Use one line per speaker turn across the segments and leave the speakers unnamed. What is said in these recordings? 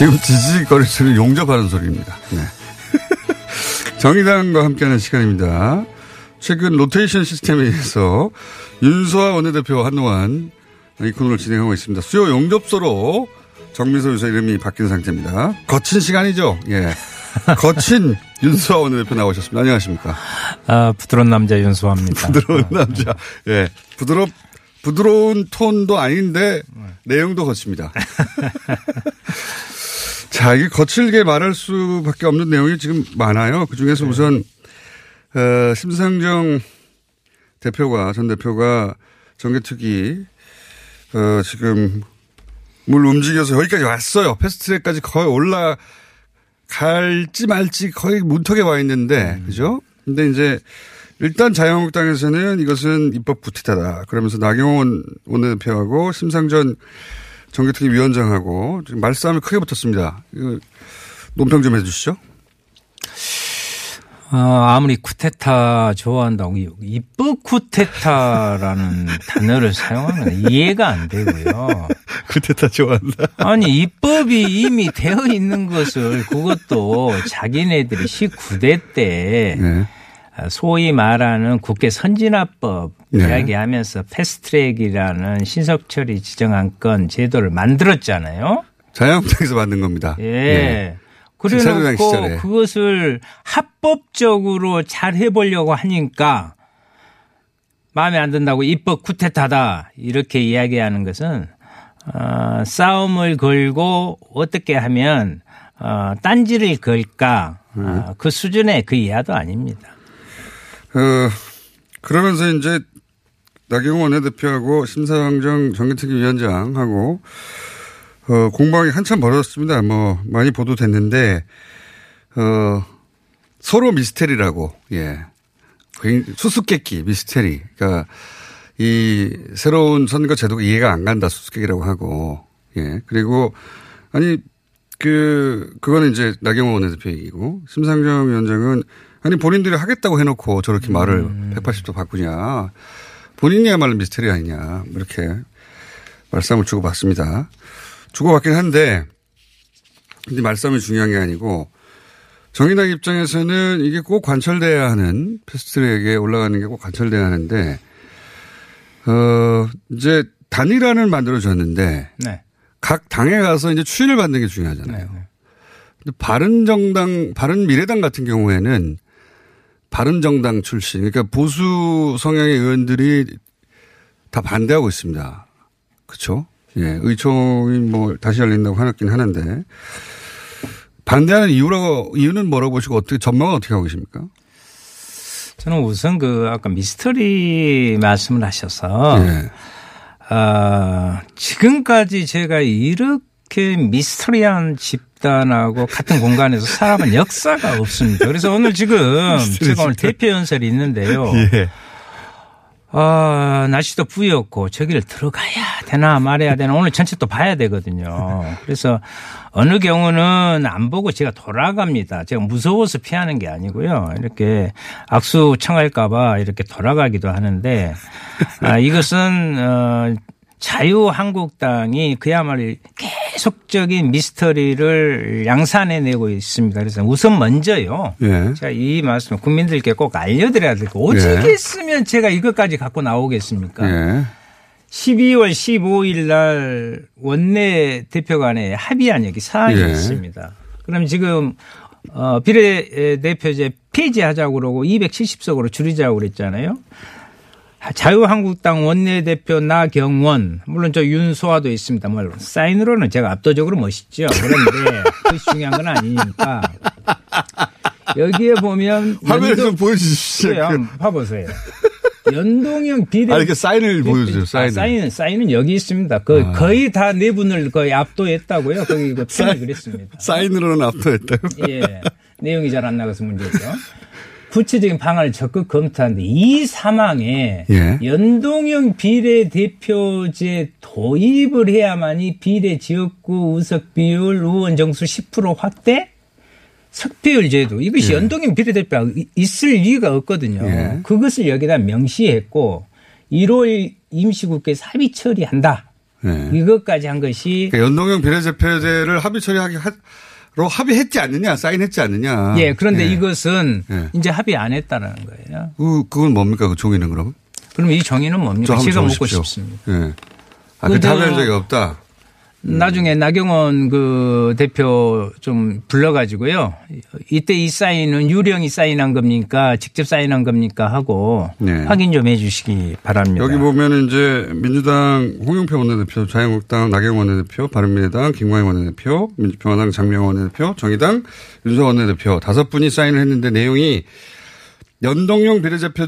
지금 지지거릴 소리 용접하는 소리입니다. 네. 정의당과 함께하는 시간입니다. 최근 로테이션 시스템에 의해서 윤소아 원내대표와 한동안 이 코너를 진행하고 있습니다. 수요 용접소로 정미소 유사 이름이 바뀐 상태입니다. 거친 시간이죠. 예. 거친 윤소아 원내대표 나오셨습니다. 안녕하십니까.
아, 부드러운 남자 윤수아입니다.
부드러운 남자. 예. 부드럽, 부드러운 톤도 아닌데 내용도 거칩니다. 자, 이게 거칠게 말할 수밖에 없는 내용이 지금 많아요. 그 중에서 우선, 어, 심상정 대표가, 전 대표가 정개특위, 어, 지금 물 움직여서 여기까지 왔어요. 패스트트랙까지 거의 올라갈지 말지 거의 문턱에 와 있는데, 그죠? 근데 이제 일단 자유한국당에서는 이것은 입법 구태타다. 그러면서 나경원 원내대표하고 심상전 정개특위 위원장하고 지금 말싸움이 크게 붙었습니다. 논평 좀 해주시죠.
어, 아무리 쿠데타 좋아한다고 입법 쿠데타라는 단어를 사용하면 이해가 안 되고요.
쿠데타 좋아한다.
아니 입법이 이미 되어 있는 것을 그것도 자기네들이 19대 때
네.
소위 말하는 국회 선진화법
네.
이야기하면서 패스트트랙이라는 신석철이 지정한 건 제도를 만들었잖아요.
자유한국당에서 만든 겁니다.
예.
네.
그래놓고. 그것을 합법적으로 잘 해보려고 하니까 마음에 안 든다고 입법 쿠데타다 이렇게 이야기하는 것은 어, 싸움을 걸고 어떻게 하면 어, 딴지를 걸까 어, 그 수준의 그 이하도 아닙니다.
어, 그러면서 이제 나경원 원내대표하고 심사정 정개특위 위원장하고 어, 공방이 한참 벌어졌습니다. 뭐 많이 보도됐는데 어, 서로 미스테리라고 예 굉- 수수께끼 미스테리. 그러니까 이 새로운 선거 제도가 이해가 안 간다 수수께끼라고 하고 예 그리고 아니 그 그거는 이제 나경원 원내대표 얘기고 심상정 위원장은 아니 본인들이 하겠다고 해놓고 저렇게 말을 180도 바꾸냐 본인이야말로 미스테리 아니냐 이렇게 말씀을 주고받습니다. 주고받긴 한데 근데 말씀이 중요한 게 아니고 정의당 입장에서는 이게 꼭 관철돼야 하는 패스트트랙에 올라가는 게 꼭 관철돼야 하는데 어 이제 단일화를 만들어졌는데
네.
각 당에 가서 이제 추인을 받는 게 중요하잖아요.
네, 네.
근데 바른 정당, 바른 미래당 같은 경우에는 바른 정당 출신, 그러니까 보수 성향의 의원들이 다 반대하고 있습니다. 그렇죠? 예, 의총이 뭐 다시 열린다고 하긴 하는데 반대하는 이유라고 이유는 뭐라고 보시고 어떻게 전망은 어떻게 하고 계십니까?
저는 우선 그 아까 미스터리 말씀을 하셔서
예.
아, 지금까지 제가 이렇게 미스터리한 집 단하고 같은 공간에서 살아본 역사가 없습니다. 그래서 오늘 지금 제가 오늘 대표 연설이 있는데요.
예.
아, 날씨도 뿌였고 저기를 들어가야 되나 말아야 되나 오늘 전체 또 봐야 되거든요. 그래서 어느 경우는 안 보고 제가 돌아갑니다. 제가 무서워서 피하는 게 아니고요. 이렇게 악수 청할까봐 이렇게 돌아가기도 하는데 아, 이것은 어, 자유한국당이 그야말로 계속적인 미스터리를 양산해내고 있습니다. 그래서 우선 먼저요.
예.
제가 이 말씀 국민들께 꼭 알려드려야 되고 오직
예.
제가 이것까지 갖고 나오겠습니까?
예.
12월 15일 날 원내 대표 간에 합의한 여기 사안이
예.
있습니다. 그럼 지금 어, 비례대표제 폐지하자고 그러고 270석으로 줄이자고 그랬잖아요. 자유한국당 원내대표 나경원 물론 저 윤소아도 있습니다. 물론 사인으로는 제가 압도적으로 멋있죠. 그런데 그것이 중요한 건 아니니까 여기에 보면
보여주십시오.
그래요. 한번 봐보세요. 연동형 비례
아니, 그 사인을 보여주세요, 사인을.
아, 사인은 사인은 여기 있습니다. 그 거의 다 내분을 거의 압도했다고요. 거기 그 펜이 그랬습니다.
사인으로는 압도했다고.
예. 내용이 잘 안 나가서 문제죠. 구체적인 방안을 적극 검토하는데 이 상황에
예.
연동형 비례대표제 도입을 해야만이 비례 지역구 의석 비율 의원 정수 10% 확대 석배율 제도 이것이 연동형 비례대표가 있을 이유가 없거든요.
예.
그것을 여기다 명시했고 1월 임시국회에서 합의 처리한다.
네.
이것까지 한 것이
그러니까 연동형 비례대표제를 합의 처리하기 로 합의했지 않느냐, 사인했지 않느냐.
예, 그런데
예.
이것은
예.
이제 합의 안 했다는 거예요.
그, 그건 뭡니까, 그 종이는 그럼?
그럼
이저
뭡니까? 제가 묻고. 싶습니다.
예. 아, 그 합의한 적이 없다.
나중에 나경원 그 대표 좀 불러가지고요. 이때 이 사인은 유령이 사인한 겁니까? 직접 사인한 겁니까? 하고
네.
확인 좀 해 주시기 바랍니다.
여기 보면 이제 민주당 홍영표 원내대표, 자유한국당 나경원 원내대표, 바른미래당 김광희 원내대표, 민주평화당 장명원 원내대표, 정의당 윤석 원내대표 다섯 분이 사인을 했는데 내용이 연동형 비례대표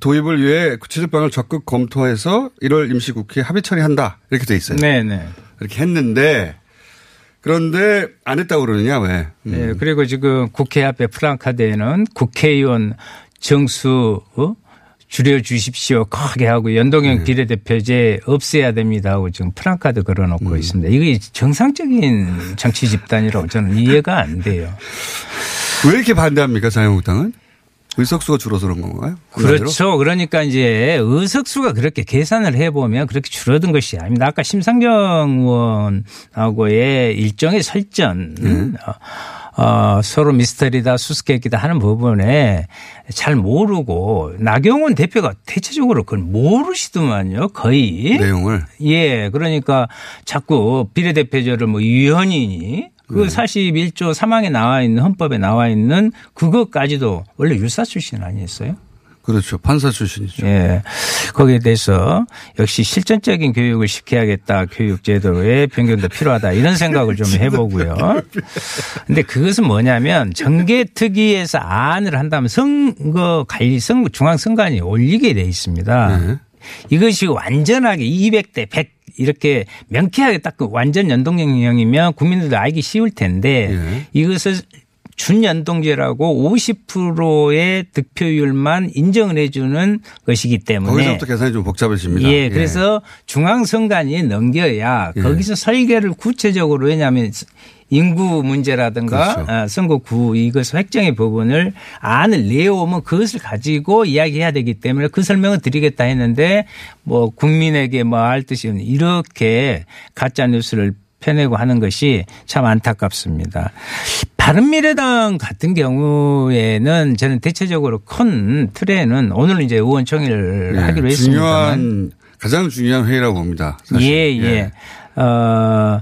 도입을 위해 구체적 방을 적극 검토해서 1월 임시국회 합의 처리한다 이렇게 돼 있어요.
네네.
이렇게 했는데 그런데 안 했다고 그러느냐 왜? 음.
네, 그리고 지금 국회 앞에 프랑카드에는 국회의원 정수 어? 줄여 주십시오. 크게 하고
네.
연동형 비례대표제 없애야 됩니다 하고 지금 프랑카드 걸어놓고
음.
있습니다. 이게 정상적인 정치 집단이라고 저는 이해가 안 돼요.
왜 이렇게 반대합니까 자유한국당은? 의석수가 줄어서 그런 건가요?
그렇죠. 그러니까 이제 의석수가 그렇게 계산을 해보면 그렇게 줄어든 것이 아닙니다. 아까 심상정 의원하고의 일정의 설전,
네.
어, 어, 서로 미스터리다 수수께끼다 하는 부분에 잘 모르고 나경원 대표가 대체적으로 그걸 모르시더만요. 거의.
내용을
예, 그러니까 자꾸 비례대표제를 뭐 유연이니 그
네.
41조 3항에 나와 있는 헌법에 나와 있는 그것까지도 원래 율사 출신 아니었어요?
그렇죠 판사 출신이죠.
예. 거기에 대해서 역시 실전적인 교육을 시켜야겠다. 교육 제도의 변경도 필요하다. 이런 생각을 좀 해보고요. 근데 그것은 뭐냐면 정계특위에서 안을 한다면 선거 관리 선 중앙선관위 올리게 돼 있습니다.
네.
이것이 완전하게 200대 100 이렇게 명쾌하게 딱 그 완전 연동형이면 국민들도 알기 쉬울 텐데
예.
이것을 준연동제라고 50%의 득표율만 인정을 해주는 것이기 때문에
거기서부터 계산이 좀 복잡해집니다.
예, 그래서 중앙선관위에 넘겨야
예.
거기서 설계를 구체적으로 왜냐하면 인구 문제라든가
그렇죠.
아, 선거구 이것 획정의 부분을 안을 내오면 그것을 가지고 이야기해야 되기 때문에 그 설명을 드리겠다 했는데 뭐 국민에게 뭐알 듯이 이렇게 가짜 뉴스를 펴내고 하는 것이 참 안타깝습니다. 바른미래당 같은 경우에는 저는 대체적으로 큰 틀에는 오늘 이제 의원총회를
예,
하기로 했습니다.
중요한 가장 중요한 회의라고 봅니다. 사실.
예, 예. 어,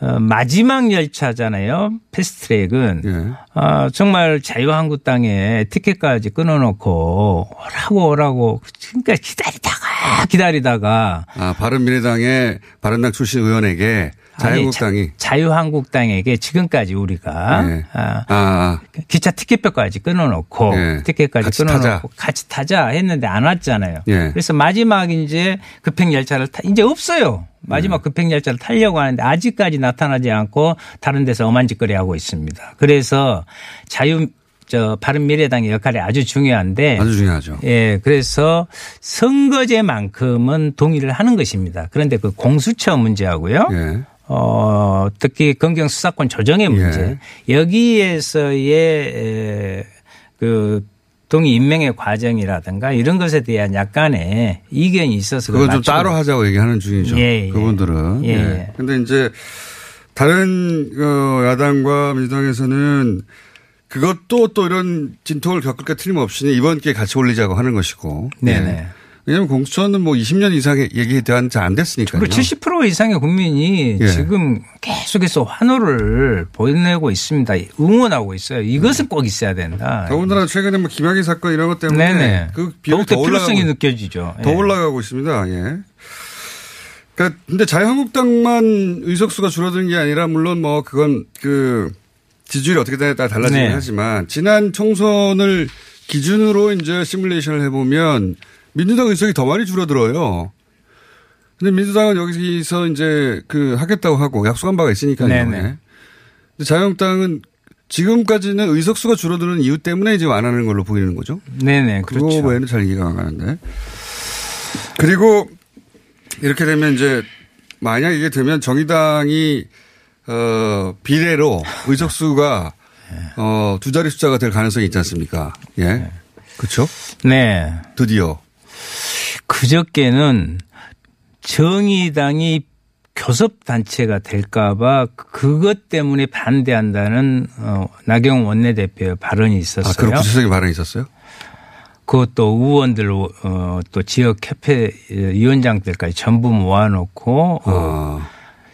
어, 마지막 열차잖아요. 패스트트랙은.
예.
어, 정말 자유한국당에 티켓까지 끊어놓고 오라고 오라고 그러니까 기다리다가 기다리다가
아 바른미래당의 바른당 출신 의원에게 자유한국당이
아니, 자, 유한국당에게 지금까지 우리가
예.
아,
아, 아,
기차 티켓표까지 끊어놓고
예.
티켓까지
같이
끊어놓고
타자.
같이 타자 했는데 안 왔잖아요.
예.
그래서 마지막 이제 급행 열차를 타 이제 없어요. 마지막
예.
급행 열차를 타려고 하는데 아직까지 나타나지 않고 다른 데서 어만짓거리 하고 있습니다. 그래서 자유 저 바른 미래당의 역할이 아주 중요한데
아주 중요하죠.
예, 그래서 선거제만큼은 동의를 하는 것입니다. 그런데 그 공수처 문제하고요.
예.
어, 특히 검경 수사권 조정의 문제 여기에서의 에, 그 동의 임명의 과정이라든가 이런 것에 대한 약간의 이견이 있어서
그건 좀 따로 하자고 얘기하는 중이죠.
예, 예.
그분들은.
예, 예.
근데 이제 다른 어, 야당과 민주당에서는 그것도 또 이런 진통을 겪을 게 틀림없이 이번 기회에 같이 올리자고 하는 것이고.
네네.
예. 왜냐하면 공수처는 뭐 20년 이상의 얘기에 대한 잘 안 됐으니까요.
그리고 70% 이상의 국민이
예.
지금 계속해서 환호를 보내고 있습니다. 응원하고 있어요. 이것은 꼭 있어야 된다.
더군다나 최근에 뭐 김학의 사건 이런 것 때문에
네네.
그 비용이
더 필요성이
올라가고,
느껴지죠.
더
예.
올라가고 있습니다. 예. 그러니까 근데 자유한국당만 의석수가 줄어드는 게 아니라 물론 뭐 그건 그 지지율이 어떻게 되냐에 따라 달라지긴
네.
하지만 지난 총선을 기준으로 이제 시뮬레이션을 해보면 민주당 의석이 더 많이 줄어들어요. 근데 민주당은 여기서 이제 그 하겠다고 하고 약속한 바가 있으니까요.
네네.
예. 근데 자유한국당은 지금까지는 의석수가 줄어드는 이유 때문에 지금 안 하는 걸로 보이는 거죠.
네네.
그거
그렇죠.
외에는 잘 이해가 안 가는데. 그리고 이렇게 되면 이제 만약 이게 되면 정의당이 어 비례로 의석수가 어두 자리 숫자가 될 가능성이 있지 않습니까? 예. 그렇죠?
네.
드디어.
그저께는 정의당이 교섭단체가 될까봐 그것 때문에 반대한다는 어, 나경 원내대표의 발언이 있었어요.
아, 그런 구체적인 발언이 있었어요?
그것도 의원들 어, 또 지역 협회 위원장들까지 전부 모아놓고 어,
아,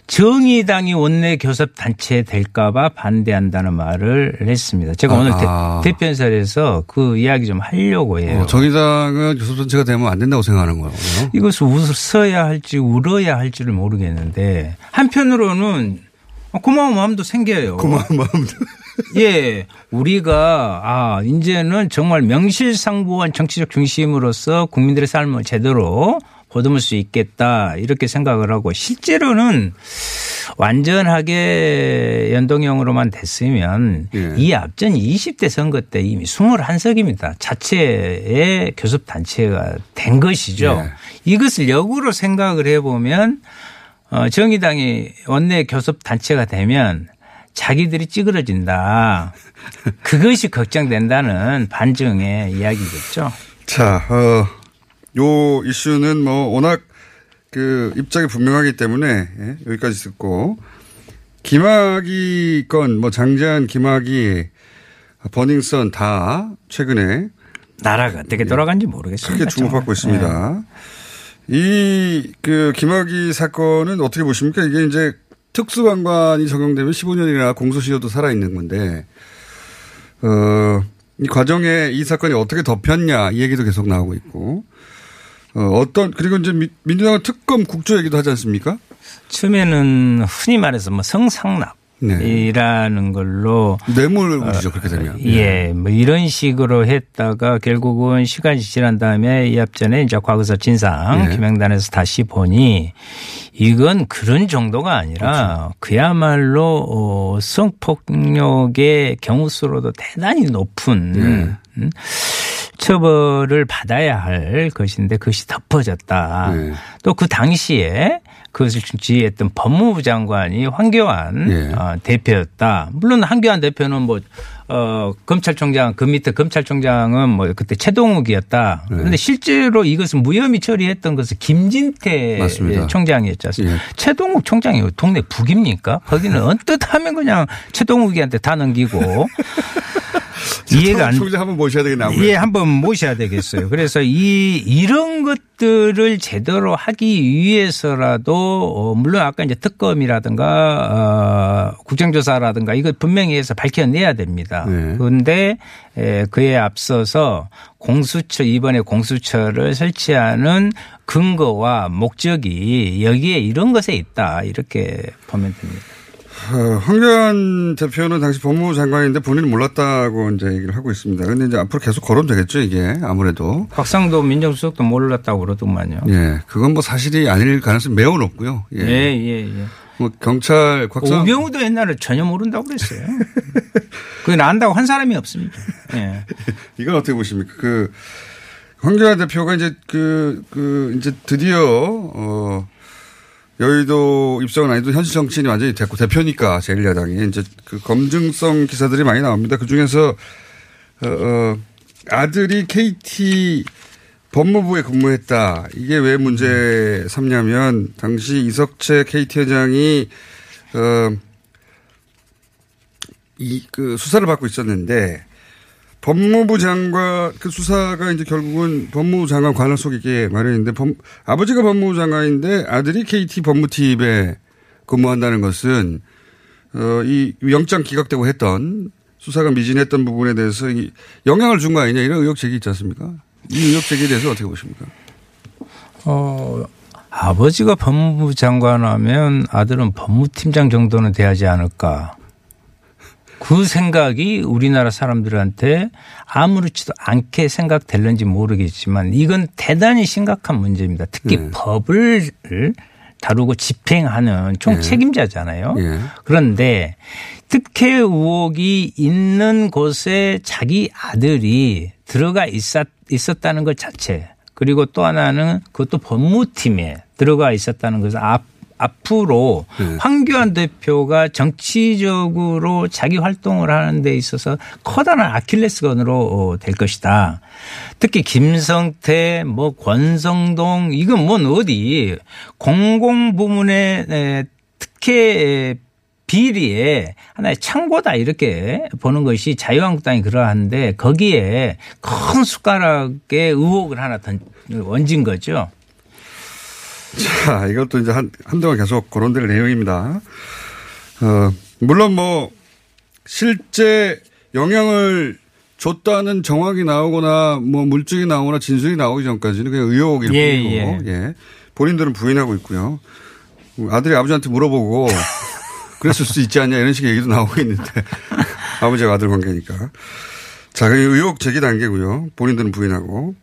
정의당이 원내 교섭 단체 될까봐 반대한다는 말을 했습니다. 제가
아,
오늘
아.
대, 대표연설에서 그 이야기 좀 하려고 해요.
어, 정의당은 교섭 단체가 되면 안 된다고 생각하는 거예요.
이것을 웃어야 할지 울어야 할지를 모르겠는데 한편으로는 고마운 마음도 생겨요.
고마운 마음도.
예, 우리가 아 이제는 정말 명실상부한 정치적 중심으로서 국민들의 삶을 제대로 보듬을 수 있겠다 이렇게 생각을 하고 실제로는 완전하게 연동형으로만 됐으면
예.
이 앞전 20대 선거 때 이미 21석입니다. 자체의 교섭단체가 된 것이죠.
예.
이것을 역으로 생각을 해보면 어, 정의당이 원내 교섭단체가 되면 자기들이 찌그러진다. 그것이 걱정된다는 반증의 이야기겠죠.
자, 어, 요 이슈는 뭐 워낙 그 입장이 분명하기 때문에 예, 여기까지 듣고 김학의 건, 뭐 장재한, 김학의, 버닝썬 다 최근에
나라가 어떻게 돌아간지 모르겠습니다.
크게 주목받고. 있습니다. 이그 김학의 사건은 어떻게 보십니까? 이게 이제 특수관관이 적용되면 15년이나 공소시효도 살아있는 건데, 어, 이 과정에 이 사건이 어떻게 덮였냐 이 얘기도 계속 나오고 있고, 어, 어떤, 그리고 이제 미- 민주당은 특검 국조 얘기도 하지 않습니까?
처음에는 흔히 말해서 뭐 성상납 이라는 걸로
뇌물이죠, 그렇게 되면.
예, 뭐 이런 식으로 했다가 결국은 시간이 지난 다음에 이 앞전에 이제 과거사 진상
예.
김영단에서 다시 보니 이건 그런 정도가 아니라 그야말로 어, 성폭력의 경우 수로도 대단히 높은
예.
음, 처벌을 받아야 할 것인데 그것이 덮어졌다.
예.
또그 당시에 그것을 지휘했던 법무부 장관이 황교안
예.
어, 대표였다. 물론 황교안 대표는 뭐 어, 검찰총장 그 밑에 검찰총장은 뭐 그때 최동욱이었다.
네.
그런데 실제로 이것은 무혐의 처리했던 것은 김진태
맞습니다.
총장이었지 않습니까?
예.
최동욱 총장이 동네 북입니까? 거기는 언뜻 하면 그냥 최동욱이한테 다 넘기고 이해가 안
총장 한번 모셔야. 아무래도.
예, 한번 모셔야 되겠어요. 그래서 이, 이런 것들을 제대로 하기 위해서라도, 어, 물론 아까 이제 특검이라든가, 어, 국정조사라든가 이거 분명히 해서 밝혀내야 됩니다.
네.
그런데, 에, 그에 앞서서 공수처, 이번에 공수처를 설치하는 근거와 목적이 여기에 이런 것에 있다. 이렇게 보면 됩니다.
어, 황교안 대표는 당시 법무부 장관인데 본인은 몰랐다고 이제 얘기를 하고 있습니다. 근데 이제 앞으로 계속 거론되겠죠, 이게 아무래도.
박상도 민정수석도 몰랐다고 그러더만요.
예. 그건 뭐 사실이 아닐 가능성이 매우 높고요. 예.
예, 예, 예.
뭐 경찰 곽상
오병우도 옛날에 전혀 모른다고 그랬어요. 그건 안다고 한 사람이 없습니다. 예.
이건 어떻게 보십니까? 그 황교안 대표가 이제 그, 그 이제 드디어 어 여의도 입성은 아니도 현실 정치인이 완전히 됐고 대표니까 제1야당이 이제 그 검증성 기사들이 많이 나옵니다. 그 중에서 어, 어 아들이 KT 법무부에 근무했다. 이게 왜 문제 삼냐면 당시 이석채 KT 회장이 어 이 그 수사를 받고 있었는데 법무부 장관 그 수사가 이제 결국은 법무부 장관 관할 속에 마련인데 법, 아버지가 법무부 장관인데 아들이 KT 법무팀에 근무한다는 것은 어, 이 영장 기각되고 했던 수사가 미진했던 부분에 대해서 이 영향을 준 거 아니냐 이런 의혹 제기 있지 않습니까? 이 의혹 제기에 대해서 어떻게 보십니까?
어, 아버지가 법무부 장관 하면 아들은 법무팀장 정도는 돼야지 않을까. 그 생각이 우리나라 사람들한테 아무렇지도 않게 생각될는지 모르겠지만 이건 대단히 심각한 문제입니다. 특히
네.
법을 다루고 집행하는 총 책임자잖아요.
예.
그런데 특혜 의혹이 있는 곳에 자기 아들이 들어가 있었, 있었다는 것 자체 그리고 또 하나는 그것도 법무팀에 들어가 있었다는 것은 앞, 앞으로
네.
황교안 대표가 정치적으로 자기 활동을 하는 데 있어서 커다란 아킬레스건으로 어, 될 것이다. 특히 김성태, 뭐 권성동 이건 뭔 어디 공공 부문의 에, 특혜 비리에 하나의 창고다 이렇게 보는 것이 자유한국당이 그러한데 거기에 큰 숟가락에 의혹을 하나 던, 얹은 거죠.
자, 이것도 이제 한, 한동안 계속 거론될 내용입니다. 어, 물론 뭐, 실제 영향을 줬다는 정황이 나오거나 뭐 물증이 나오거나 진술이 나오기 전까지는 그냥 의혹일
예,
뿐이고, 예. 본인들은 부인하고 있고요. 아들이 아버지한테 물어보고 그랬을 수 있지 않냐 이런 식의 얘기도 나오고 있는데 아버지와 아들 관계니까. 자, 그게 의혹 제기 단계고요. 본인들은 부인하고.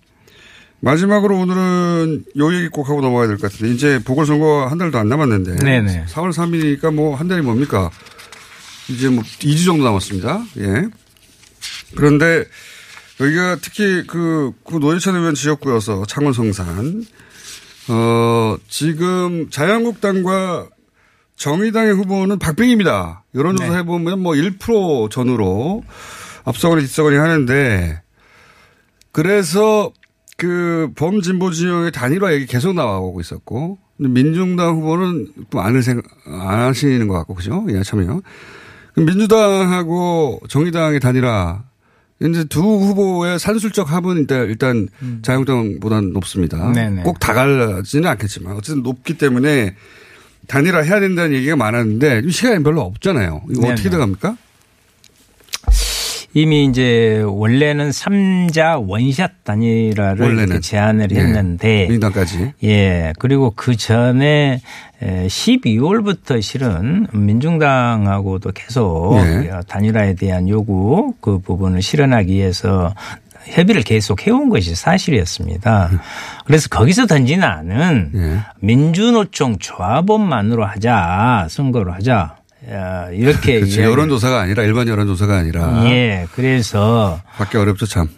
마지막으로 오늘은 요 얘기 꼭 하고 넘어가야 될 것 같은데 이제 보궐선거 한 달도 안 남았는데
네네.
4월 3일이니까 뭐 한 달이 뭡니까? 이제 뭐 2주 정도 남았습니다. 예. 그런데 여기가 특히 그, 그 노회찬 의원 지역구여서 창원 성산 어, 지금 자유한국당과 정의당의 후보는 박빙입니다. 여론조사
네.
해보면 뭐 1% 전후로 앞서거니 뒤서거니 하는데 그래서 그 범진보 진영의 단일화 얘기 계속 나오고 있었고 민중당 후보는 또 안을 생각 안 하시는 것 같고 그죠? 예, 참요. 민주당하고 정의당의 단일화 이제 두 후보의 산술적 합은 일단 일단 높습니다.
음. 네네.
꼭다 갈지는 않겠지만 어쨌든 높기 때문에 단일화 해야 된다는 얘기가 많았는데 시간이 별로 없잖아요. 이거
네네.
어떻게 돼갑니까?
이미 이제 원래는 삼자 원샷 단일화를
원래는.
이렇게 제안을
예.
했는데
민주당까지.
예. 그리고 그 전에 12월부터 실은 민중당하고도 계속
예.
단일화에 대한 요구 그 부분을 실현하기 위해서 협의를 계속 해온 것이 사실이었습니다. 그래서 거기서 던진 안은
예.
민주노총 조합원만으로 하자, 선거로 하자. 야, 이렇게
그렇죠. 여론조사가 아니라 일반 여론조사가 아니라
예, 그래서
받기 어렵죠 참.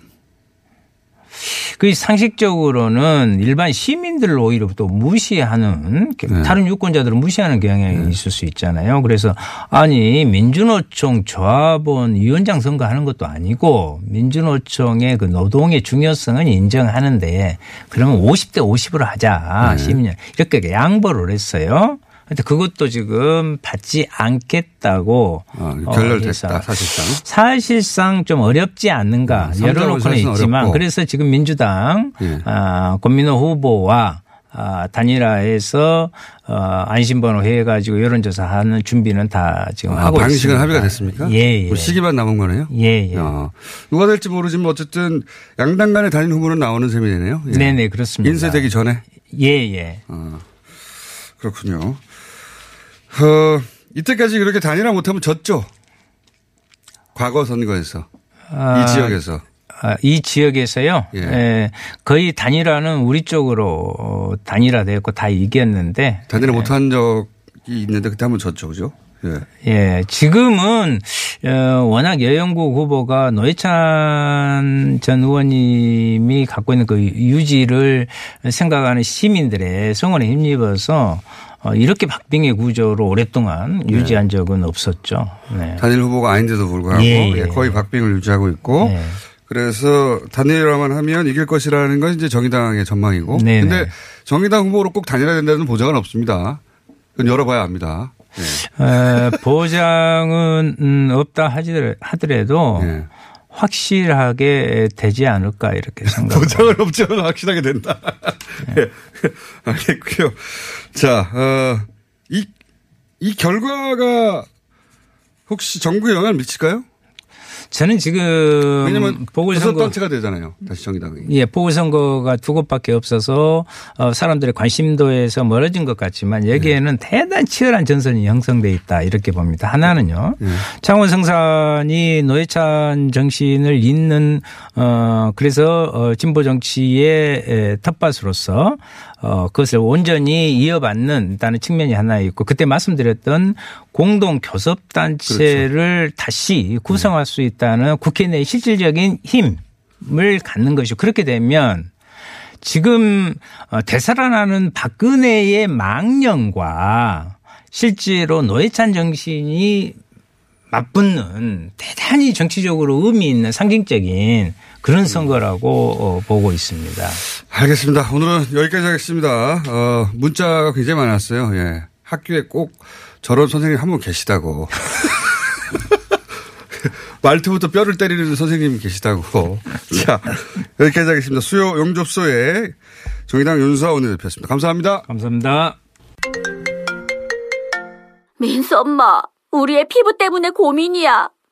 그 상식적으로는 일반 시민들을 오히려 또 무시하는
네.
다른 유권자들을 무시하는 경향이 있을 수 있잖아요. 그래서 아니 민주노총 조합원 위원장 선거하는 것도 아니고 민주노총의 그 노동의 중요성은 인정하는데 그러면 50대 50으로 하자
네.
시민 이렇게 양보를 했어요. 근데 그것도 지금 받지 않겠다고
어,
어,
결렬됐다
해서
사실상.
사실상 좀 어렵지 않는가
음,
열어놓고는 있지만
어렵고.
그래서 지금 민주당
예.
아, 권민호 후보와 아, 단일화해서 어, 안심번호 해가지고 여론조사하는 준비는 다 지금
아,
하고
방식은
있습니다.
합의가 됐습니까?
예, 예.
뭐 시기만 남은 거네요.
예, 예.
어. 누가 될지 모르지만 어쨌든 양당 간의 단일 후보는 나오는 셈이네요. 예.
네 네 그렇습니다.
인쇄되기 전에
예, 예.
그렇군요. 어, 이때까지 그렇게 단일화 못하면 졌죠. 과거 선거에서
아,
이 지역에서
아, 이 지역에서요.
예.
예, 거의 단일화는 우리 쪽으로 어, 단일화되었고 다 이겼는데
단일화 못한 적이 있는데 그때 한번 졌죠, 그죠? 예.
예, 지금은 어, 워낙 여영국 후보가 노회찬 전 의원님이 갖고 있는 그 유지를 생각하는 시민들의 성원에 힘입어서 어, 이렇게 박빙의 구조로 오랫동안 유지한 적은 없었죠. 네.
단일 후보가 아닌데도 불구하고
예, 예.
예, 거의 박빙을 유지하고 있고
네.
그래서 단일화만 하면 이길 것이라는 건 이제 정의당의 전망이고.
네네.
근데 정의당 후보로 꼭 단일화 된다는 보장은 없습니다. 그건 열어봐야 합니다. 예.
에, 보장은 음, 없다 하더라도
예.
확실하게 되지 않을까 이렇게 생각합니다.
보장은 없지만 확실하게 된다. 네. 알겠고요. 자, 어, 이, 이 결과가 혹시 정부에 영향을 미칠까요?
저는 지금
왜냐면
보궐선거
단체가 되잖아요. 다시 정의당이.
예, 보궐선거가 두 곳밖에 없어서 어, 사람들의 관심도에서 멀어진 것 같지만 여기에는 대단히 치열한 전선이 형성돼 있다 이렇게 봅니다. 하나는요. 창원 성산이 노회찬 정신을 잇는 어 그래서 어 진보 정치의 에, 텃밭으로서 어 그것을 온전히 이어받는 일단은 측면이 하나 있고 그때 말씀드렸던 공동 교섭 단체를 다시 구성할 수 있다는 국회 내 실질적인 힘을 갖는 것이고 그렇게 되면 지금 어, 되살아나는 박근혜의 망령과 실제로 노회찬 정신이 맞붙는 대단히 정치적으로 의미 있는 상징적인 그런 선거라고 어, 보고 있습니다.
알겠습니다. 오늘은 여기까지 하겠습니다. 어, 문자가 굉장히 많았어요. 예. 학교에 꼭 저런 선생님 한 분 계시다고. 말투부터 뼈를 때리는 선생님이 계시다고. 자, 여기까지 하겠습니다. 수요 용접소에 정의당 윤소하 원내대표였습니다. 감사합니다.
감사합니다.
민수 엄마, 우리 애 피부 때문에 고민이야.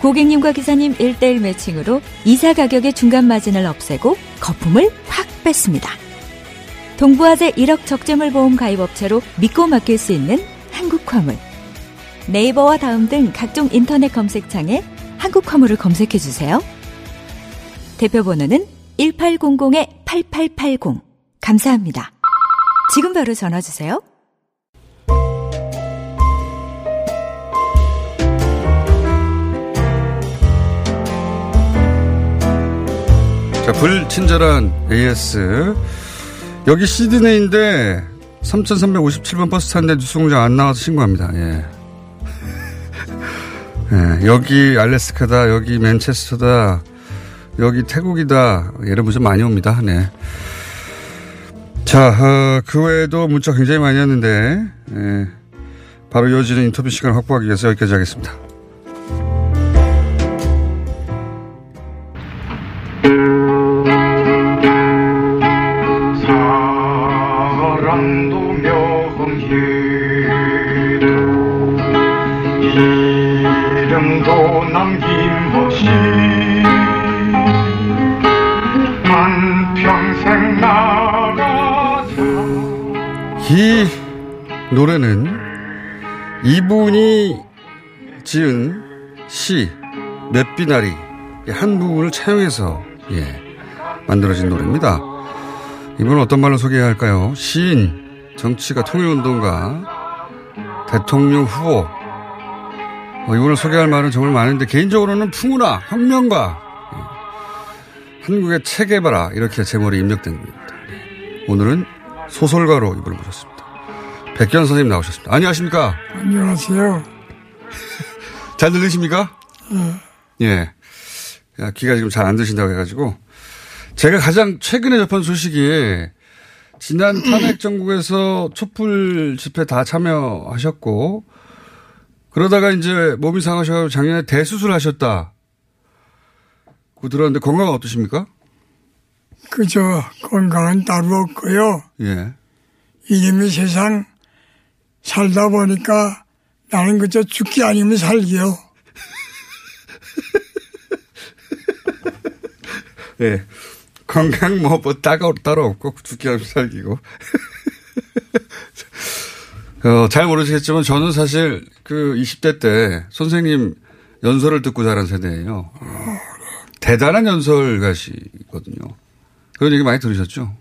고객님과 기사님 1대1 매칭으로 이사 가격의 중간 마진을 없애고 거품을 팍 뺐습니다. 동부화재 1억 적재물 보험 가입업체로 믿고 맡길 수 있는 한국화물. 네이버와 다음 등 각종 인터넷 검색창에 한국화물을 검색해 주세요. 대표 번호는 1800-8880. 감사합니다. 지금 바로 전화 주세요.
자, 불친절한 AS. 여기 시드네인데 3357번 버스 탔는데 뉴스공장 안 나와서 신고합니다. 예. 예, 여기 알래스카다, 여기 맨체스터다, 여기 태국이다. 이런 문자 많이 옵니다. 네. 자, 어, 그 외에도 문자 굉장히 많이 왔는데, 예, 바로 이어지는 인터뷰 시간을 확보하기 위해서 여기까지 하겠습니다. 시 맷비나리 한 부분을 차용해서 예, 만들어진 노래입니다. 이분은 어떤 말로 소개해야 할까요? 시인, 정치가 통일운동가, 대통령 후보. 어, 이분을 소개할 말은 정말 많은데 개인적으로는 풍우나 혁명가, 예, 한국의 체계바라 이렇게 제목이 입력된 겁니다. 네. 오늘은 소설가로 이분을 모셨습니다. 백견 선생님 나오셨습니다. 안녕하십니까?
안녕하세요
잘 들리십니까? 예. 야, 귀가 지금 잘 안 드신다고 해가지고. 제가 가장 최근에 접한 소식이 지난 탄핵 정국에서 촛불 집회 다 참여하셨고 그러다가 이제 몸이 상하셔서 작년에 대수술 하셨다. 그 들었는데 건강 어떠십니까?
그저 건강은 따로 없고요
예.
이놈의 세상 살다 보니까 나는 그저 죽기 아니면 살기요
예. 건강 뭐, 뭐, 따가, 따로 없고, 죽기 하면 살기고. 어, 잘 모르시겠지만 저는 사실 그 20대 때 선생님 연설을 듣고 자란 세대예요. 대단한 연설가시거든요. 그런 얘기 많이 들으셨죠?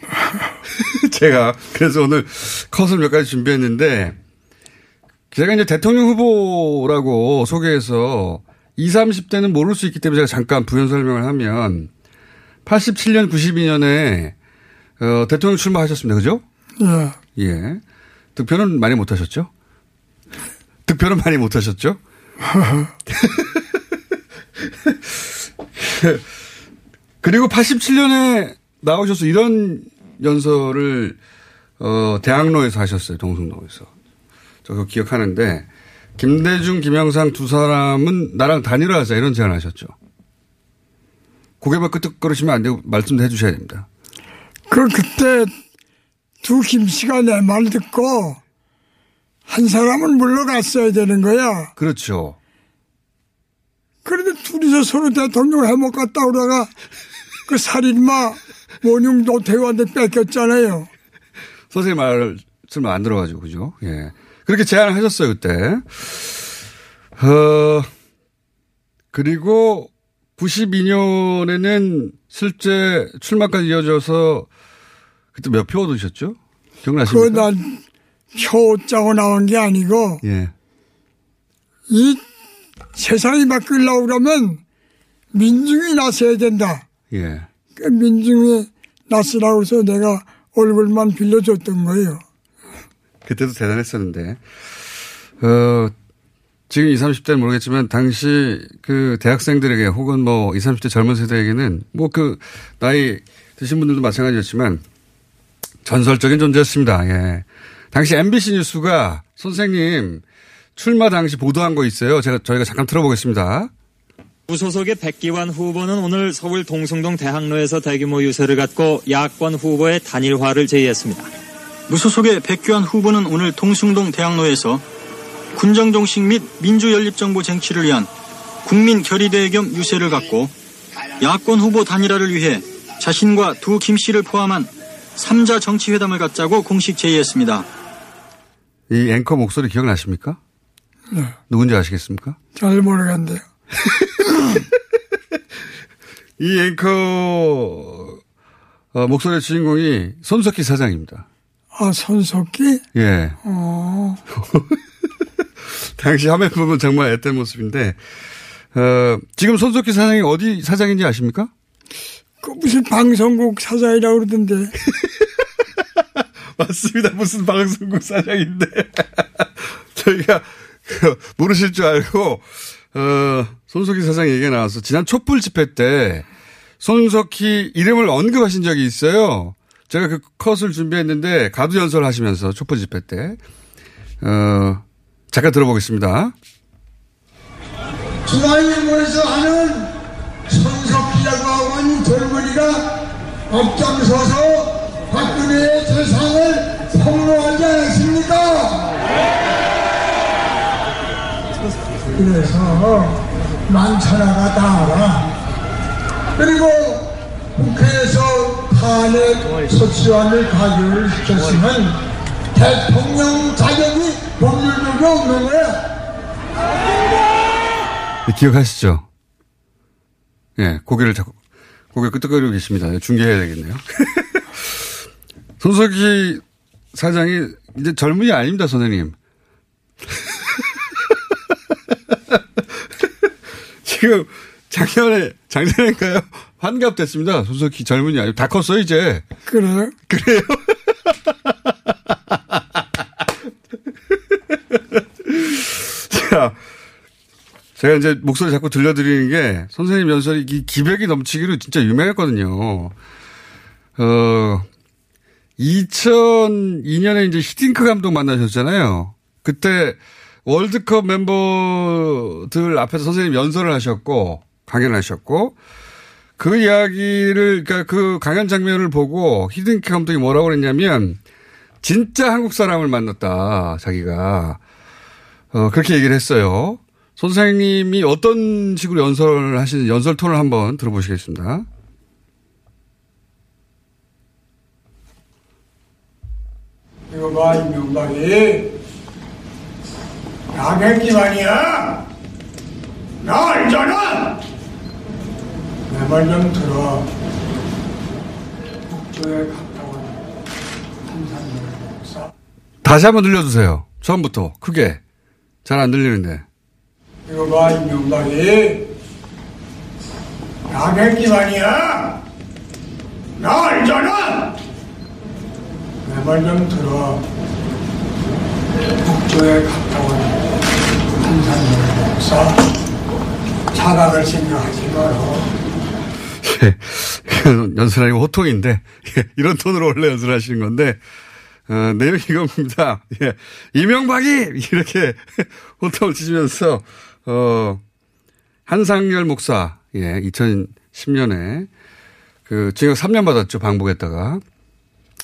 제가 그래서 오늘 컷을 몇 가지 준비했는데 제가 이제 대통령 후보라고 소개해서 20, 30대는 모를 수 있기 때문에 제가 잠깐 부연 설명을 하면 87년, 92년에 어, 대통령 출마하셨습니다. 그죠?
예.
예. 득표는 많이 못 하셨죠? 득표는 많이 못 하셨죠? 그리고 87년에 나오셔서 이런 연설을 어, 대학로에서 하셨어요. 동성로에서. 저 그거 기억하는데 김대중, 김영상 두 사람은 나랑 단일화하자 이런 제안을 하셨죠. 고개만 끄덕거리시면 안 되고 말씀도 해 주셔야 됩니다.
그 그때 두 김씨가 내 말 듣고 한 사람은 물러갔어야 되는 거야.
그렇죠.
그런데 둘이서 서로 대통령 해먹 갔다 오다가 그 살인마 원흉 노태우한테 뺏겼잖아요.
선생님 말씀 안 들어가지고, 그죠? 예. 그렇게 제안을 하셨어요, 그때. 어, 그리고 92년에는 실제 출마까지 이어져서 그때 몇 표 얻으셨죠? 기억나십니까?
그난표 짜고 나온 게 아니고
예.
이 세상이 바뀌려고 그러면 민중이 나서야 된다.
예.
그 민중이 나서라고 해서 내가 얼굴만 빌려줬던 거예요.
그때도 대단했었는데. 어, 지금 20, 30대는 모르겠지만 당시 그 대학생들에게 혹은 뭐 20, 30대 젊은 세대에게는 뭐 그 나이 드신 분들도 마찬가지였지만 전설적인 존재였습니다. 예. 당시 MBC 뉴스가 선생님 출마 당시 보도한 거 있어요. 제가 저희가 잠깐 들어보겠습니다.
무소속의 백기환 후보는 오늘 서울 동성동 대학로에서 대규모 유세를 갖고 야권 후보의 단일화를 제의했습니다.
무소속의 백규환 후보는 오늘 동숭동 대학로에서 군정정식 및 민주연립정부 쟁취를 위한 국민 결의대회 겸 유세를 갖고 야권 후보 단일화를 위해 자신과 두 김 씨를 포함한 3자 정치회담을 갖자고 공식 제의했습니다.
이 앵커 목소리 기억나십니까?
네.
누군지 아시겠습니까?
잘 모르겠는데요.
이 앵커 어, 목소리의 주인공이 손석희 사장입니다.
아, 손석희?
예.
어.
당시 화면 보면 정말 앳된 모습인데, 어, 지금 손석희 사장이 어디 사장인지 아십니까?
그 무슨 방송국 사장이라고 그러던데.
맞습니다. 무슨 방송국 사장인데. 저희가 그 모르실 줄 알고, 어, 손석희 사장 얘기가 나와서 지난 촛불 집회 때 손석희 이름을 언급하신 적이 있어요. 제가 그 컷을 준비했는데 가두 연설 하시면서 촛불 집회 때. 어, 잠깐 들어보겠습니다.
중앙일보에서 하는 손석희라고 하는 젊은이가 앞장서서 박근혜의 재산을 폭로하지 않았습니까? 그래서 만천하가 다 알아. 그리고 국회에서 탄핵 소추안을 가결을 시켰으면 대통령 자격이 법률적이 없는 거야.
기억하시죠? 예, 고개를 자꾸, 고개 끄덕거리고 계십니다. 중계해야 되겠네요. 손석희 사장이 이제 젊은이 아닙니다, 선생님. 지금 작년에, 작년인가요? 환갑됐습니다. 손석희 젊은이 아니고 다 컸어, 이제.
그래요?
그래요? 자, 제가 이제 목소리 자꾸 들려드리는 게 선생님 연설이 이 기백이 넘치기로 진짜 유명했거든요. 어, 2002년에 이제 히딩크 감독 만나셨잖아요. 그때 월드컵 멤버들 앞에서 선생님 연설을 하셨고, 강연을 하셨고, 그 이야기를, 그러니까 그 강연 장면을 보고 히딩크 감독이 뭐라고 그랬냐면, 진짜 한국 사람을 만났다, 자기가. 어, 그렇게 얘기를 했어요. 선생님이 어떤 식으로 연설을 하시는 연설 톤을 한번 들어보시겠습니다.
이거 봐, 이 명박이. 나 백기만이야. 나 알잖아. 내 말 좀 들어. 북조에 가까운 한산의 역사.
다시 한번 들려주세요. 처음부터 크게 잘 안 들리는데.
이거 봐, 이명박이. 나백기만이야. 나 알잖아. 내 말 좀 들어. 북조에 가까운 한산열 목사. 자각을 생각하지 마라.
예, 연습 아니고 호통인데, 예, 이런 톤으로 원래 연습하시는 건데, 어, 내용이 이겁니다. 예, 이명박이! 이렇게 호통을 치시면서, 어, 한상열 목사, 예, 2010년에 그 징역 3년 받았죠. 방북했다가.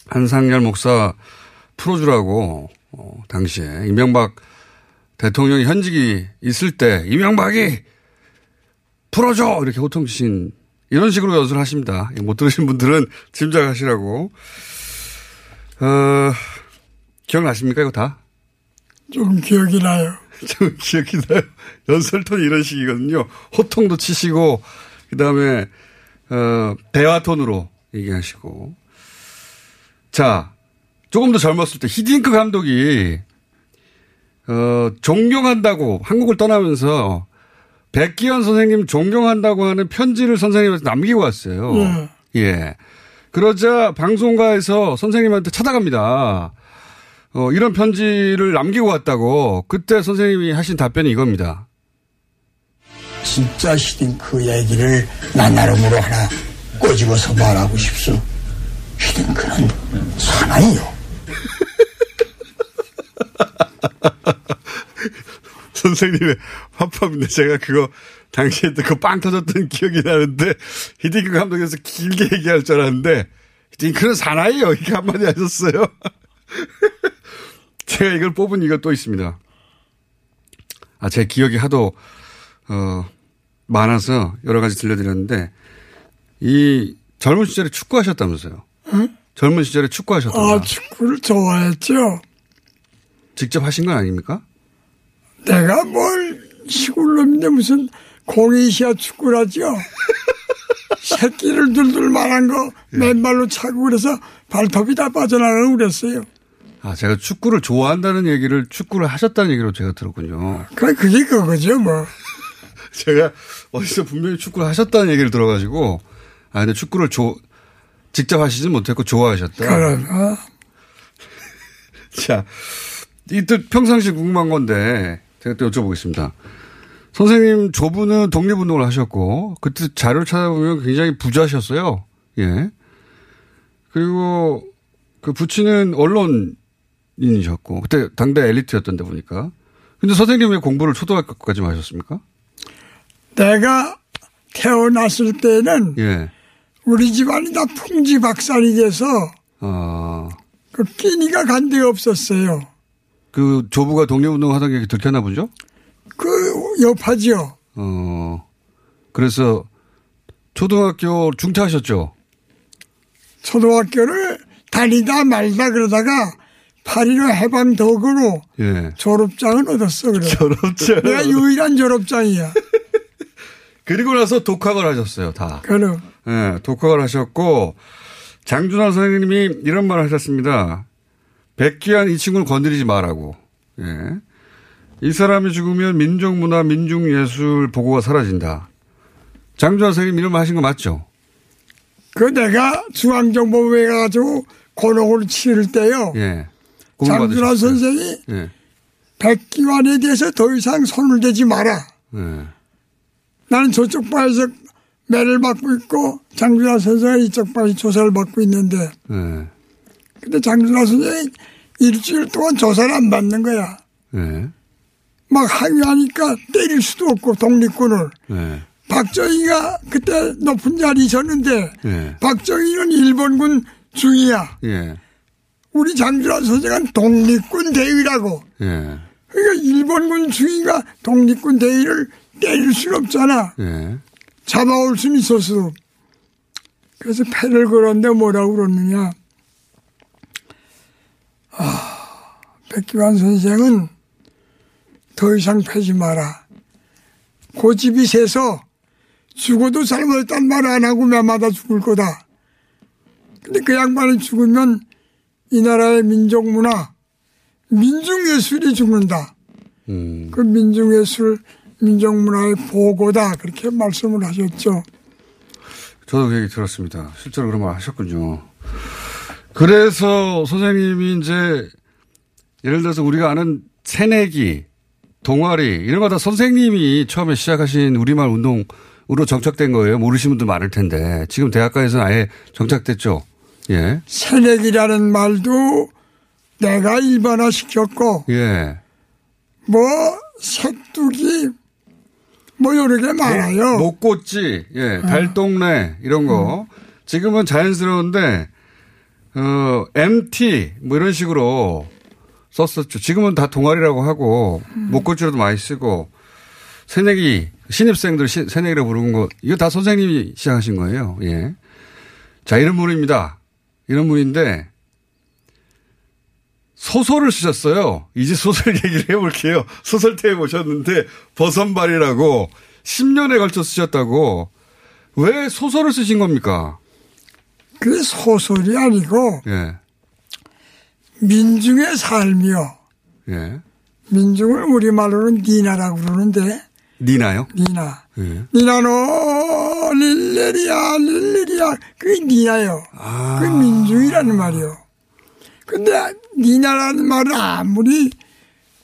한상열 목사 풀어주라고, 어, 당시에 이명박 대통령이 현직이 있을 때 이명박이 풀어줘! 이렇게 호통 치신 이런 식으로 연설을 하십니다. 못 들으신 분들은 짐작하시라고. 어, 기억나십니까, 이거 다?
좀 기억이 나요.
좀 기억이 나요. 연설 톤이 이런 식이거든요. 호통도 치시고, 그 다음에, 어, 대화 톤으로 얘기하시고. 자, 조금 더 젊었을 때 히딩크 감독이, 어, 존경한다고 한국을 떠나면서 백기현 선생님 존경한다고 하는 편지를 선생님한테 남기고 왔어요.
예.
예. 그러자 방송가에서 선생님한테 찾아갑니다. 어, 이런 편지를 남기고 왔다고 그때 선생님이 하신 답변이 이겁니다.
진짜 히딩크 얘기를 나 나름으로 하나 꼬집어서 말하고 싶소. 히딩크는 사나이요.
선생님의 화법인데 제가 그거 당시에 듣고 빵 터졌던 기억이 나는데 히딩크 감독에서 길게 얘기할 줄 알았는데 히딩크는 사나이요 이렇게 한마디 하셨어요. 제가 이걸 뽑은 이유가 또 있습니다. 아, 제 기억이 하도, 어, 많아서 여러 가지 들려드렸는데, 이 젊은 시절에 축구 하셨다면서요?
응?
젊은 시절에 축구 하셨다.
아, 축구를 좋아했죠.
직접 하신 건 아닙니까?
내가 뭘 시골 놈인데 무슨 공이시야 축구라죠. 새끼를 둘둘 말한 거 맨발로 차고 그래서 발톱이 다 빠져나가고 그랬어요.
아, 제가 축구를 좋아한다는 얘기를 축구를 하셨다는 얘기로 제가 들었군요.
그, 그게 그거죠, 뭐.
제가 어디서 분명히 축구를 하셨다는 얘기를 들어가지고, 아, 근데 축구를 조, 직접 하시진 못했고 좋아하셨다.
어?
자, 이또 평상시 궁금한 건데, 제가 또 여쭤보겠습니다. 선생님 조부는 독립운동을 하셨고, 그때 자료를 찾아보면 굉장히 부자셨어요. 예. 그리고 그 부친은 언론인이셨고, 그때 당대 엘리트였던데 보니까. 근데 선생님 왜 공부를 초등학교까지 하셨습니까?
내가 태어났을 때는
예.
우리 집안이 다 풍지박산이 돼서
아,
그 끼니가 간 데가 없었어요.
그 조부가 독립운동 하던 게 들켰나 보죠?
그 여파죠.
어, 그래서 초등학교 중퇴하셨죠?
초등학교를 다니다 말다 그러다가 8.15 해방 덕으로
예.
졸업장을 얻었어. 그래.
졸업장.
내가 유일한 졸업장이야.
그리고 나서 독학을 하셨어요, 다.
그럼.
예, 독학을 하셨고, 장준환 선생님이 이런 말을 하셨습니다. 백기한 이 친구는 건드리지 말라고. 예. 이 사람이 죽으면 민족문화, 민중예술 보고가 사라진다. 장준환 선생님 이런 말 하신 거 맞죠?
그 내가 중앙정보부에 가가지고 고록을 치를 때요.
예.
장준환 선생이
예.
백기환에 대해서 더 이상 손을 대지 마라.
예.
나는 저쪽 바에서 매를 받고 있고 장준환 선생은 이쪽 바에서 조사를 받고 있는데
예.
근데 장준환 선생이 일주일 동안 조사를 안 받는 거야.
예.
막 항의하니까 때릴 수도 없고 독립군을.
예.
박정희가 그때 높은 자리 있었는데
예.
박정희는 일본군 중이야.
예.
우리 장준환 선생은 독립군 대위라고.
예.
그러니까 일본군 중위가 독립군 대위를 때릴 수는 없잖아.
예.
잡아올 수는 있었어. 그래서 패를 걸었는데 뭐라고 그러느냐. 아, 백기환 선생은 더 이상 패지 마라. 고집이 세서 죽어도 잘못했단 말 안 하고 매마다 죽을 거다. 근데 그 양반이 죽으면 이 나라의 민족 문화, 민중예술이 죽는다.
음.
그 민중예술 민족문화의 보고다 그렇게 말씀을 하셨죠.
저도 그 얘기 들었습니다. 실제로 그런 말 하셨군요. 그래서 선생님이 이제 예를 들어서 우리가 아는 새내기, 동아리 이런 거 다 선생님이 처음에 시작하신 우리말 운동으로 정착된 거예요. 모르시는 분도 많을 텐데 지금 대학가에서는 아예 정착됐죠. 예.
새내기라는 말도 내가 일반화 시켰고
예.
뭐 색두기 뭐 여러 개 많아요.
목꽃지, 예, 달동네 이런 거 지금은 자연스러운데 어 MT 뭐 이런 식으로 썼었죠. 지금은 다 동아리라고 하고 목꽃지로도 많이 쓰고 새내기 신입생들 시- 새내기라고 부르는 거 이거 다 선생님이 시작하신 거예요. 예. 자 이런 분입니다. 이런 분인데 소설을 쓰셨어요. 이제 소설 얘기를 해볼게요. 소설태에 모셨는데 버선발이라고 10년에 걸쳐 쓰셨다고 왜 소설을 쓰신 겁니까?
그 소설이 아니고
예,
민중의 삶이요.
예.
민중을 우리말로는 니나라고 그러는데
니나요?
니나.
예.
니나노 릴레리아 릴레리아 그게 니나요.
아.
그 민중이라는 말이요. 근데 니나라는 말을 아무리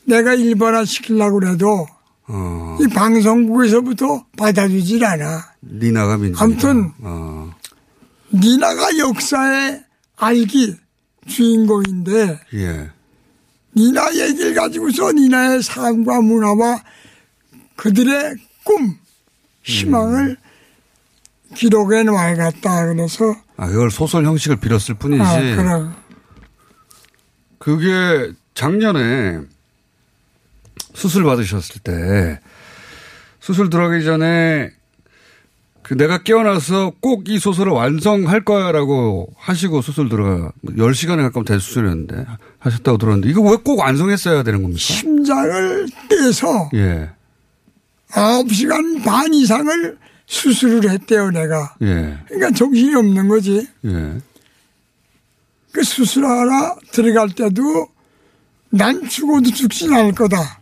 내가 일반화 시키려고 그래도
어,
이 방송국에서부터 받아주질 않아.
니나가 민중.
아무튼
어,
니나가 역사의 알기 주인공인데
예.
니나 얘기를 가지고서 니나의 삶과 문화와 그들의 꿈, 희망을 기록해 놔야겠다. 그래서
아, 그걸 소설 형식을 빌었을 뿐이지.
아, 그럼
그게 작년에 수술 받으셨을 때 수술 들어가기 전에 그 내가 깨어나서 꼭 이 소설을 완성할 거야라고 하시고 수술 들어가 10시간에 가까운 대수술이었는데 하셨다고 들었는데 이거 왜 꼭 완성했어야 되는 겁니까?
심장을 떼서
예.
9시간 반 이상을 수술을 했대요, 내가.
예.
그러니까 정신이 없는 거지.
예.
그 수술하러 들어갈 때도 난 죽어도 죽진 않을 거다.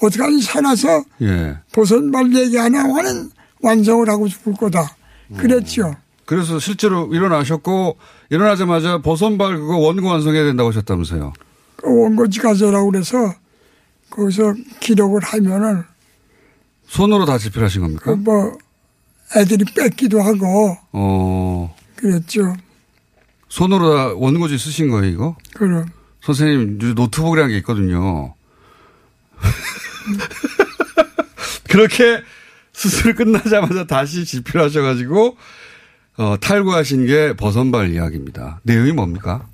어떡하니 살아서
예.
보선발 얘기 하나 하는 완성을 하고 죽을 거다. 그랬죠.
그래서 실제로 일어나셨고 일어나자마자 버선발 그거 원고 완성해야 된다고 하셨다면서요.
그 원고지 가져라고 그래서 거기서 기록을 하면은
손으로 다 집필하신 겁니까?
그 뭐 애들이 뺏기도 하고
어.
그랬죠.
손으로 다 원고지 쓰신 거예요, 이거?
그럼
선생님, 노트북이라는 게 있거든요. 그렇게 수술 끝나자마자 다시 집필 하셔가지고, 어, 탈고하신 게 버선발 이야기입니다. 내용이 뭡니까?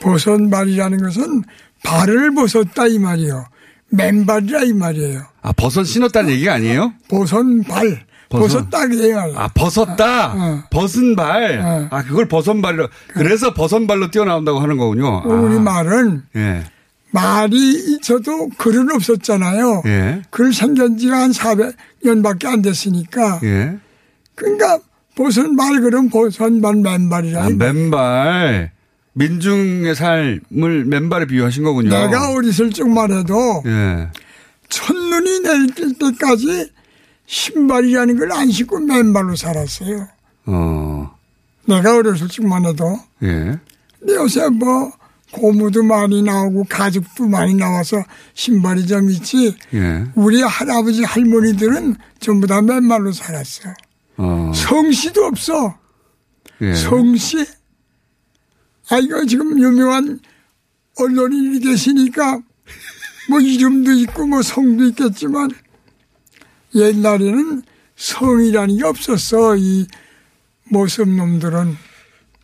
버선발이라는 것은 발을 벗었다 이 말이요. 맨발이라 이 말이에요.
아, 버선 신었다는 얘기가 아니에요?
보선발.
버선-
벗었다 말이에요.
아, 벗었다? 벗은 발? 아, 그걸 버선발이라. 그래서 버선발로 뛰어나온다고 하는 거군요. 아,
우리 말은
예.
말이 있어도 글은 없었잖아요.
예.
글 생긴 지가 한 400년밖에 안 됐으니까.
예.
그러니까 보선발 그럼 보선발 맨발이라.
아, 맨발. 민중의 삶을 맨발에 비유하신 거군요.
내가 어렸을 적만 해도
예.
첫눈이 내릴 때까지 신발이라는 걸 안 신고 맨발로 살았어요.
어,
내가 어렸을 적만 해도.
예.
근데 요새 뭐 고무도 많이 나오고 가죽도 많이 나와서 신발이 좀 있지.
예.
우리 할아버지 할머니들은 전부 다 맨발로 살았어.
어.
성씨도 없어.
예.
성씨. 아 이거 지금 유명한 언론인이 계시니까 뭐 이름도 있고 뭐 성도 있겠지만 옛날에는 성이라는 게 없었어 이 모습 놈들은.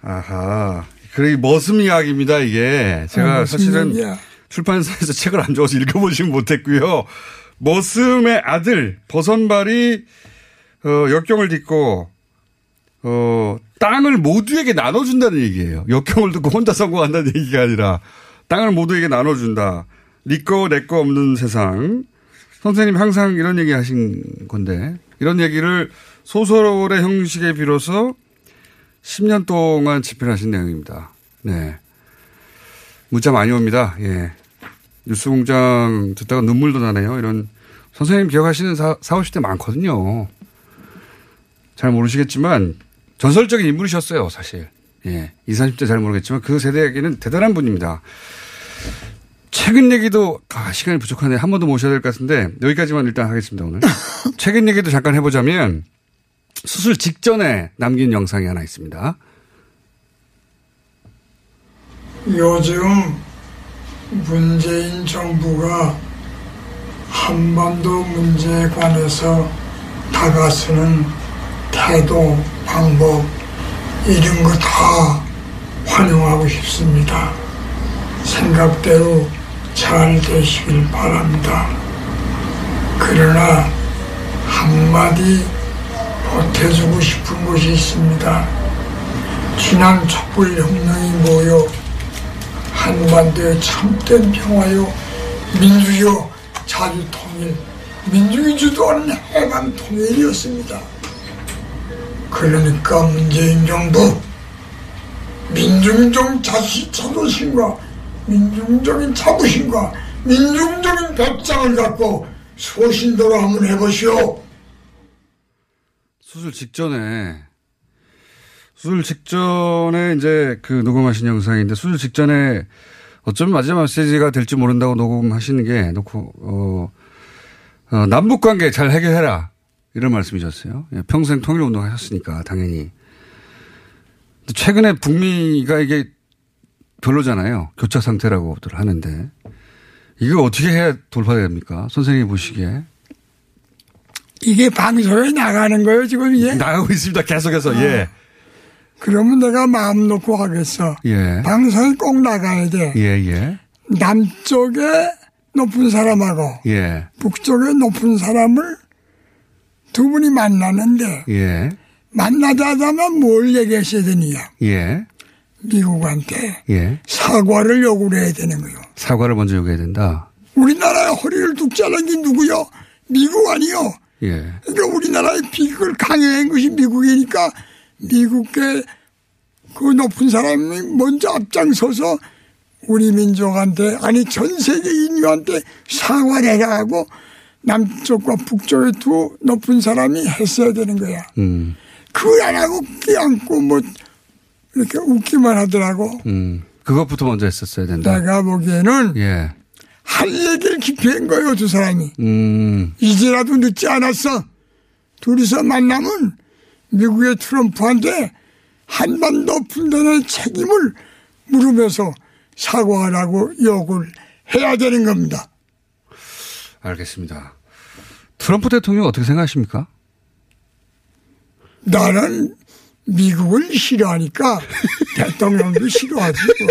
아하. 그래, 머슴 이야기입니다, 이게. 제가
아,
사실은
얘기야.
출판사에서 책을 안 줘서 읽어보진 못했고요. 머슴의 아들, 버선발이, 어, 역경을 딛고, 어, 땅을 모두에게 나눠준다는 얘기예요. 역경을 듣고 혼자 성공한다는 얘기가 아니라, 땅을 모두에게 나눠준다. 니 거, 내거 없는 세상. 선생님 항상 이런 얘기 하신 건데, 이런 얘기를 소설의 형식에 비로소 10년 동안 집필하신 내용입니다. 네. 문자 많이 옵니다. 예. 뉴스 공장 듣다가 눈물도 나네요. 이런 선생님 기억하시는 사, 40, 50대 많거든요. 잘 모르시겠지만 전설적인 인물이셨어요, 사실. 예. 20, 30대 잘 모르겠지만 그 세대에게는 대단한 분입니다. 최근 얘기도 아, 시간이 부족하네. 한 번 더 모셔야 될 것 같은데 여기까지만 일단 하겠습니다, 오늘. 최근 얘기도 잠깐 해 보자면 수술 직전에 남긴 영상이 하나 있습니다.
요즘 문재인 정부가 한반도 문제에 관해서 다가서는 태도, 방법, 이런 거 다 환영하고 싶습니다. 생각대로 잘 되시길 바랍니다. 그러나 한마디 보태주고 싶은 것이 있습니다. 지난 촛불혁명이 모여 한반도의 참된 평화요 민주요 자주통일 민중이 주도하는 해방 통일이었습니다. 그러니까 문재인 정부 민중적 자시 자존심과 민중적인 자부심과 민중적인 배짱을 갖고 소신도로 한번 해보시오.
수술 직전에 수술 직전에 이제 그 녹음하신 영상인데 수술 직전에 어쩌면 마지막 메시지가 될지 모른다고 녹음하시는 게 놓고 어, 어 남북 관계 잘 해결해라 이런 말씀이셨어요. 예, 평생 통일 운동 하셨으니까 당연히. 최근에 북미가 이게 별로잖아요. 교차 상태라고들 하는데 이거 어떻게 해야 돌파됩니까? 선생님이 보시기에.
이게 방송에 나가는 거예요, 지금 이게?
나가고 있습니다. 계속해서, 어. 예.
그러면 내가 마음 놓고 하겠어.
예.
방송에 꼭 나가야 돼.
예, 예.
남쪽에 높은 사람하고.
예.
북쪽에 높은 사람을 두 분이 만나는데.
예.
만나자자면 뭘 얘기하셔야 되느냐.
예.
미국한테.
예.
사과를 요구를 해야 되는 거요.
사과를 먼저 요구해야 된다.
우리나라의 허리를 뚝 자른 게 누구요? 미국 아니요.
예.
그러니까 우리나라의 비극을 강요한 것이 미국이니까 미국의 그 높은 사람이 먼저 앞장서서 우리 민족한테 아니 전 세계 인류한테 사과를 해라 하고 남쪽과 북쪽의 두 높은 사람이 했어야 되는 거야.
음.
그걸 안 하고 끼안고 뭐 이렇게 웃기만 하더라고.
음. 그것부터 먼저 했었어야 된다.
내가 보기에는
예.
할 얘기를 기피한 거예요, 두 사람이.
음.
이제라도 늦지 않았어. 둘이서 만나면 미국의 트럼프한테 한반도 분단의 책임을 물으면서 사과하라고 요구를 해야 되는 겁니다.
알겠습니다. 트럼프 대통령 어떻게 생각하십니까?
나는 미국을 싫어하니까 대통령도 싫어하지. 뭐.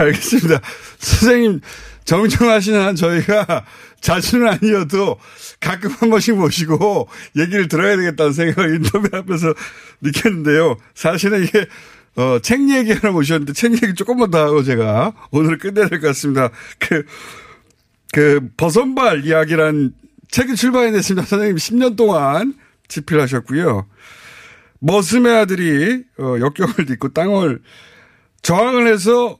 알겠습니다. 선생님 정정하시는 한 저희가 자주는 아니어도 가끔 한 번씩 모시고 얘기를 들어야 되겠다는 생각을 인터뷰하면서 느꼈는데요. 사실은 이게 어, 책 얘기 하나 모셨는데 책 얘기 조금만 더 하고 제가 오늘 끝내야 될 것 같습니다. 그, 그 버선발 이야기란 책이 출판이 됐습니다. 선생님 10년 동안 집필하셨고요. 머슴의 아들이 어, 역경을 딛고 땅을 저항을 해서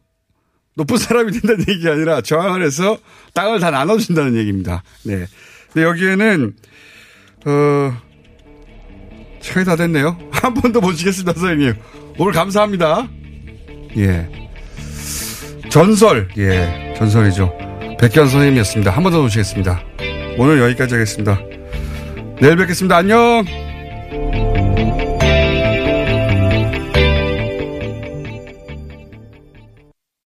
높은 사람이 된다는 얘기가 아니라 저항을 해서 땅을 다 나눠준다는 얘기입니다. 네. 근데 여기에는, 어, 시간이 다 됐네요. 한 번 더 모시겠습니다, 선생님. 오늘 감사합니다. 예. 전설, 예, 전설이죠. 백현 선생님이었습니다. 한 번 더 모시겠습니다. 오늘 여기까지 하겠습니다. 내일 뵙겠습니다. 안녕!